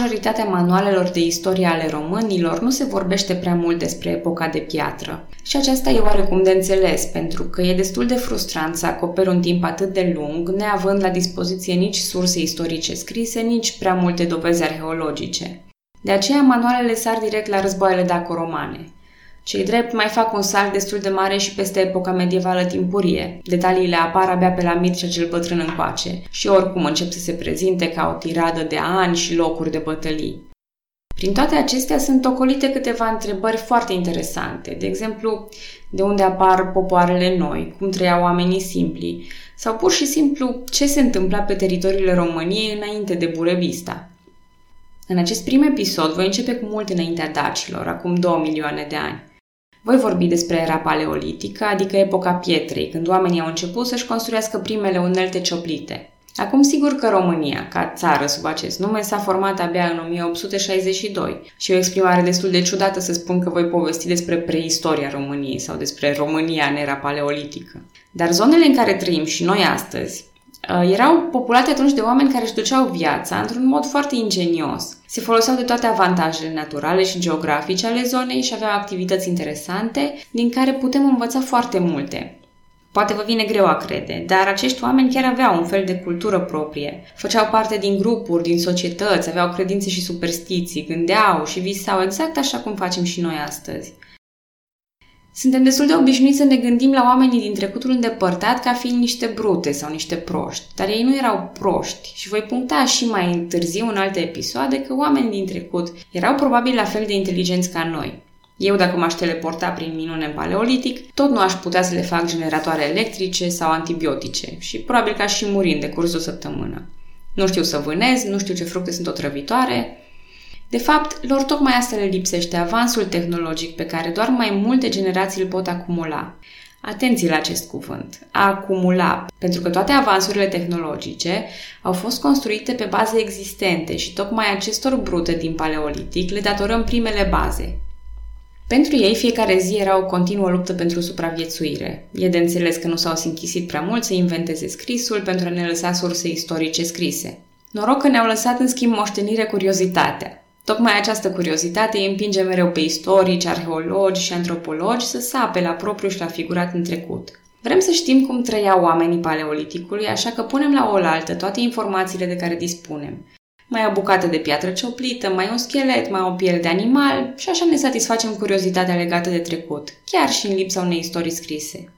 majoritatea manualelor de istorie ale românilor nu se vorbește prea mult despre epoca de piatră. Și aceasta e oarecum de înțeles, pentru că e destul de frustrant să acoperi un timp atât de lung, neavând la dispoziție nici surse istorice scrise, nici prea multe dovezi arheologice. De aceea, manualele sar direct la războaiele daco-romane. Cei drept mai fac un salt destul de mare și peste epoca medievală timpurie. Detaliile apar abia pe la Mircea cel bătrân încoace și oricum încep să se prezinte ca o tiradă de ani și locuri de bătălii. Prin toate acestea sunt ocolite câteva întrebări foarte interesante, de exemplu, de unde apar popoarele noi, cum trăiau oamenii simpli, sau pur și simplu ce se întâmpla pe teritoriile României înainte de Burevista. În acest prim episod voi începe cu mult înaintea dacilor, acum 2 milioane de ani. Voi vorbi despre era paleolitică, adică epoca pietrei, când oamenii au început să-și construiască primele unelte cioplite. Acum sigur că România, ca țară sub acest nume, s-a format abia în 1862 și o exprimare destul de ciudată să spun că voi povesti despre preistoria României sau despre România în era paleolitică. Dar zonele în care trăim și noi astăzi, Uh, erau populate atunci de oameni care își duceau viața într-un mod foarte ingenios. Se foloseau de toate avantajele naturale și geografice ale zonei și aveau activități interesante din care putem învăța foarte multe. Poate vă vine greu a crede, dar acești oameni chiar aveau un fel de cultură proprie. Făceau parte din grupuri, din societăți, aveau credințe și superstiții, gândeau și visau exact așa cum facem și noi astăzi. Suntem destul de obișnuiți să ne gândim la oamenii din trecutul îndepărtat ca fiind niște brute sau niște proști, dar ei nu erau proști și voi puncta și mai târziu în alte episoade că oamenii din trecut erau probabil la fel de inteligenți ca noi. Eu, dacă m-aș teleporta prin minune în paleolitic, tot nu aș putea să le fac generatoare electrice sau antibiotice și probabil că aș și muri în decurs de o săptămână. Nu știu să vânez, nu știu ce fructe sunt otrăvitoare, de fapt, lor tocmai asta le lipsește, avansul tehnologic pe care doar mai multe generații îl pot acumula. Atenție la acest cuvânt, a acumula, pentru că toate avansurile tehnologice au fost construite pe baze existente și tocmai acestor brute din paleolitic le datorăm primele baze. Pentru ei, fiecare zi era o continuă luptă pentru supraviețuire. E de înțeles că nu s-au sinchisit prea mult să inventeze scrisul pentru a ne lăsa surse istorice scrise. Noroc că ne-au lăsat în schimb moștenire curiozitatea. Tocmai această curiozitate îi împinge mereu pe istorici, arheologi și antropologi să sape la propriu și la figurat în trecut. Vrem să știm cum trăiau oamenii paleoliticului, așa că punem la oaltă toate informațiile de care dispunem. Mai o bucată de piatră cioplită, mai un schelet, mai o piele de animal și așa ne satisfacem curiozitatea legată de trecut, chiar și în lipsa unei istorii scrise.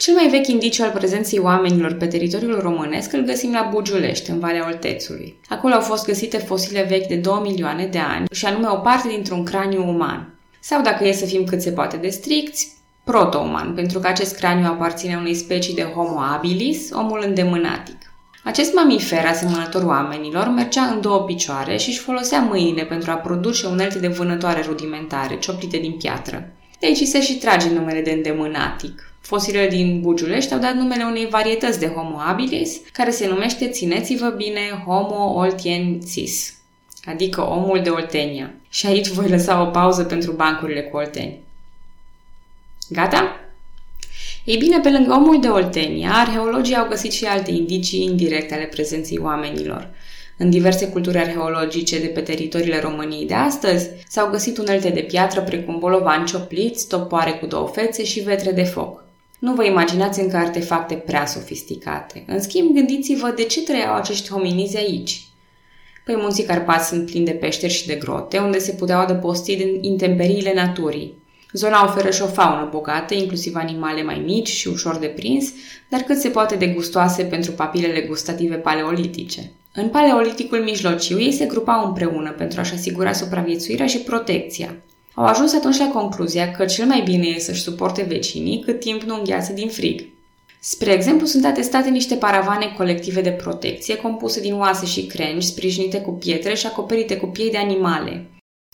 Cel mai vechi indiciu al prezenței oamenilor pe teritoriul românesc îl găsim la Bugiulești, în Valea Oltețului. Acolo au fost găsite fosile vechi de 2 milioane de ani, și anume o parte dintr-un craniu uman. Sau, dacă e să fim cât se poate de stricți, proto-uman, pentru că acest craniu aparține unei specii de Homo habilis, omul îndemânatic. Acest mamifer, asemănător oamenilor, mergea în două picioare și își folosea mâinile pentru a produce unelte de vânătoare rudimentare, cioplite din piatră. De aici se și trage numele de îndemânatic. Fosilele din Bugiulești au dat numele unei varietăți de Homo habilis, care se numește, țineți-vă bine, Homo oltiensis, adică omul de Oltenia. Și aici voi lăsa o pauză pentru bancurile cu olteni. Gata? Ei bine, pe lângă omul de Oltenia, arheologii au găsit și alte indicii indirecte ale prezenței oamenilor. În diverse culturi arheologice de pe teritoriile României de astăzi s-au găsit unelte de piatră precum bolovani ciopliți, topoare cu două fețe și vetre de foc. Nu vă imaginați încă artefacte prea sofisticate. În schimb, gândiți-vă de ce trăiau acești hominizi aici. Păi munții Carpați sunt plini de peșteri și de grote, unde se puteau adăposti din intemperiile naturii. Zona oferă și o faună bogată, inclusiv animale mai mici și ușor de prins, dar cât se poate de gustoase pentru papilele gustative paleolitice. În paleoliticul mijlociu, ei se grupau împreună pentru a-și asigura supraviețuirea și protecția. Au ajuns atunci la concluzia că cel mai bine e să-și suporte vecinii cât timp nu îngheață din frig. Spre exemplu, sunt atestate niște paravane colective de protecție compuse din oase și crengi, sprijinite cu pietre și acoperite cu piei de animale.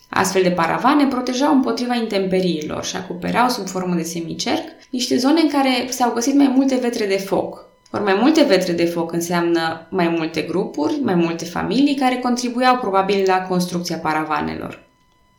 Astfel de paravane protejau împotriva intemperiilor și acopereau sub formă de semicerc niște zone în care s-au găsit mai multe vetre de foc. Ori mai multe vetre de foc înseamnă mai multe grupuri, mai multe familii care contribuiau probabil la construcția paravanelor.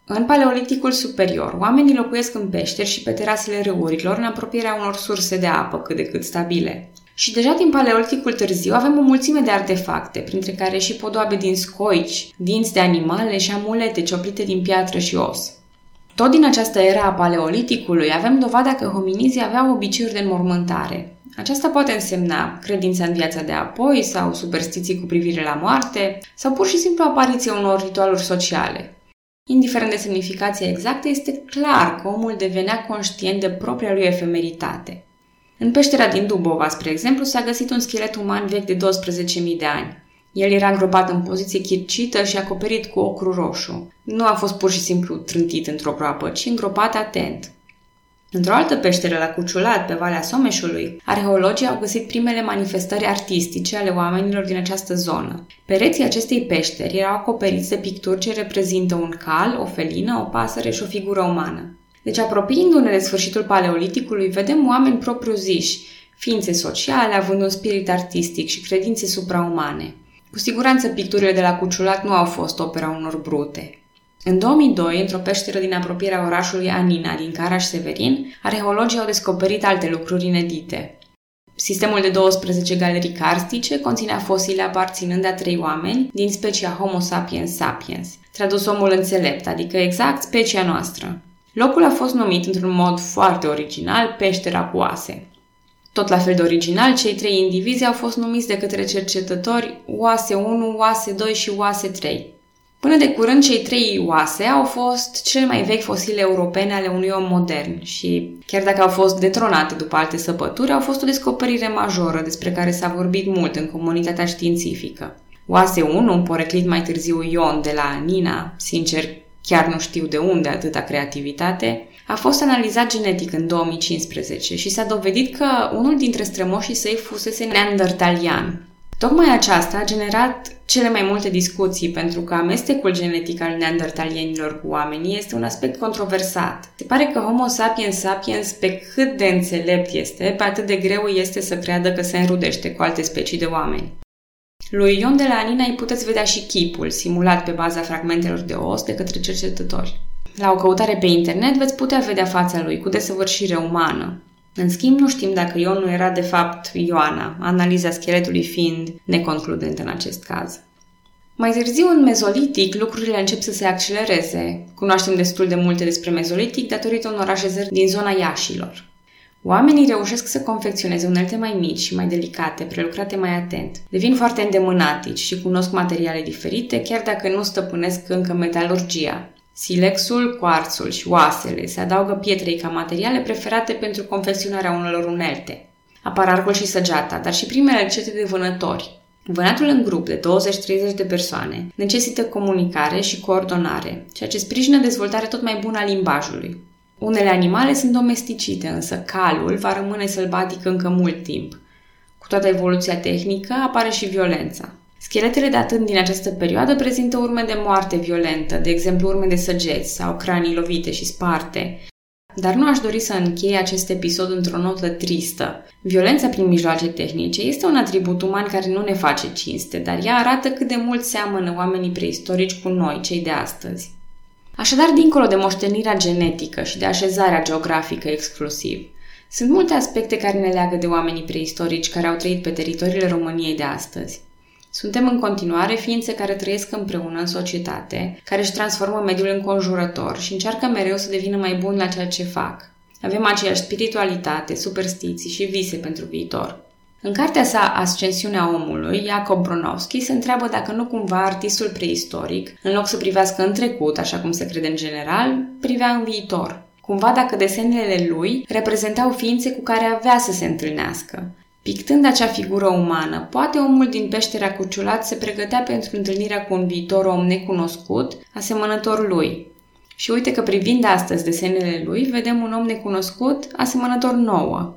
În paleoliticul superior, oamenii locuiesc în peșteri și pe terasele râurilor în apropierea unor surse de apă cât de cât stabile. Și deja din paleoliticul târziu avem o mulțime de artefacte, printre care și podoabe din scoici, dinți de animale și amulete cioplite din piatră și os. Tot din această era a paleoliticului avem dovada că hominizii aveau obiceiuri de înmormântare. Aceasta poate însemna credința în viața de apoi sau superstiții cu privire la moarte sau pur și simplu apariția unor ritualuri sociale. Indiferent de semnificația exactă, este clar că omul devenea conștient de propria lui efemeritate. În peștera din Dubova, spre exemplu, s-a găsit un schelet uman vechi de 12.000 de ani. El era îngropat în poziție chircită și acoperit cu ocru roșu. Nu a fost pur și simplu trântit într-o groapă, ci îngropat atent. Într-o altă peșteră la Cuciulat, pe Valea Someșului, arheologii au găsit primele manifestări artistice ale oamenilor din această zonă. Pereții acestei peșteri erau acoperiți de picturi ce reprezintă un cal, o felină, o pasăre și o figură umană. Deci, apropiindu-ne de sfârșitul paleoliticului, vedem oameni propriu-ziși, ființe sociale, având un spirit artistic și credințe supraumane. Cu siguranță picturile de la Cuciulat nu au fost opera unor brute. În 2002, într-o peșteră din apropierea orașului Anina, din Caraș-Severin, arheologii au descoperit alte lucruri inedite. Sistemul de 12 galerii carstice conținea fosile aparținând a trei oameni din specia Homo sapiens sapiens, tradus omul înțelept, adică exact specia noastră. Locul a fost numit într-un mod foarte original peștera cu oase. Tot la fel de original, cei trei indivizi au fost numiți de către cercetători oase 1, oase 2 și oase 3. Până de curând, cei trei oase au fost cele mai vechi fosile europene ale unui om modern și, chiar dacă au fost detronate după alte săpături, au fost o descoperire majoră despre care s-a vorbit mult în comunitatea științifică. Oase 1, un poreclit mai târziu Ion de la Nina, sincer, chiar nu știu de unde atâta creativitate, a fost analizat genetic în 2015 și s-a dovedit că unul dintre strămoșii săi fusese neandertalian. Tocmai aceasta a generat cele mai multe discuții, pentru că amestecul genetic al neandertalienilor cu oamenii este un aspect controversat. Se pare că Homo sapiens sapiens, pe cât de înțelept este, pe atât de greu este să creadă că se înrudește cu alte specii de oameni. Lui Ion de la Anina îi puteți vedea și chipul, simulat pe baza fragmentelor de os de către cercetători. La o căutare pe internet veți putea vedea fața lui cu desăvârșire umană. În schimb, nu știm dacă Ion nu era de fapt Ioana, analiza scheletului fiind neconcludentă în acest caz. Mai târziu, în mezolitic, lucrurile încep să se accelereze. Cunoaștem destul de multe despre mezolitic datorită unor așezări din zona Iașilor. Oamenii reușesc să confecționeze unelte mai mici și mai delicate, prelucrate mai atent. Devin foarte îndemânatici și cunosc materiale diferite, chiar dacă nu stăpânesc încă metalurgia. Silexul, coarțul și oasele se adaugă pietrei ca materiale preferate pentru confecționarea unor unelte. Apar arcul și săgeata, dar și primele rețete de vânători. Vânatul în grup de 20-30 de persoane necesită comunicare și coordonare, ceea ce sprijină dezvoltarea tot mai bună a limbajului. Unele animale sunt domesticite, însă calul va rămâne sălbatic încă mult timp. Cu toată evoluția tehnică apare și violența. Scheletele datând din această perioadă prezintă urme de moarte violentă, de exemplu urme de săgeți sau cranii lovite și sparte. Dar nu aș dori să închei acest episod într-o notă tristă. Violența prin mijloace tehnice este un atribut uman care nu ne face cinste, dar ea arată cât de mult seamănă oamenii preistorici cu noi, cei de astăzi. Așadar, dincolo de moștenirea genetică și de așezarea geografică exclusiv, sunt multe aspecte care ne leagă de oamenii preistorici care au trăit pe teritoriile României de astăzi. Suntem în continuare ființe care trăiesc împreună în societate, care își transformă mediul înconjurător și încearcă mereu să devină mai buni la ceea ce fac. Avem aceeași spiritualitate, superstiții și vise pentru viitor. În cartea sa Ascensiunea omului, Jacob Bronowski se întreabă dacă nu cumva artistul preistoric, în loc să privească în trecut, așa cum se crede în general, privea în viitor. Cumva dacă desenele lui reprezentau ființe cu care avea să se întâlnească. Pictând acea figură umană, poate omul din peștera cuciulat se pregătea pentru întâlnirea cu un viitor om necunoscut, asemănător lui. Și uite că privind astăzi desenele lui, vedem un om necunoscut, asemănător nouă.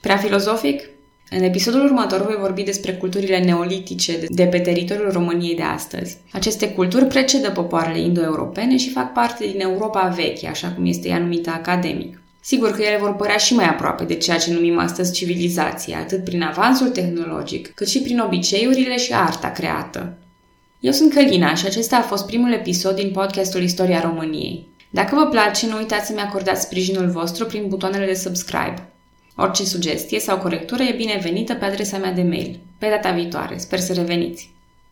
Prea filozofic? În episodul următor voi vorbi despre culturile neolitice de pe teritoriul României de astăzi. Aceste culturi precedă popoarele indo-europene și fac parte din Europa veche, așa cum este ea numită academic. Sigur că ele vor părea și mai aproape de ceea ce numim astăzi civilizație, atât prin avansul tehnologic, cât și prin obiceiurile și arta creată. Eu sunt Călina și acesta a fost primul episod din podcastul Istoria României. Dacă vă place, nu uitați să-mi acordați sprijinul vostru prin butoanele de subscribe. Orice sugestie sau corectură e binevenită pe adresa mea de mail. Pe data viitoare, sper să reveniți!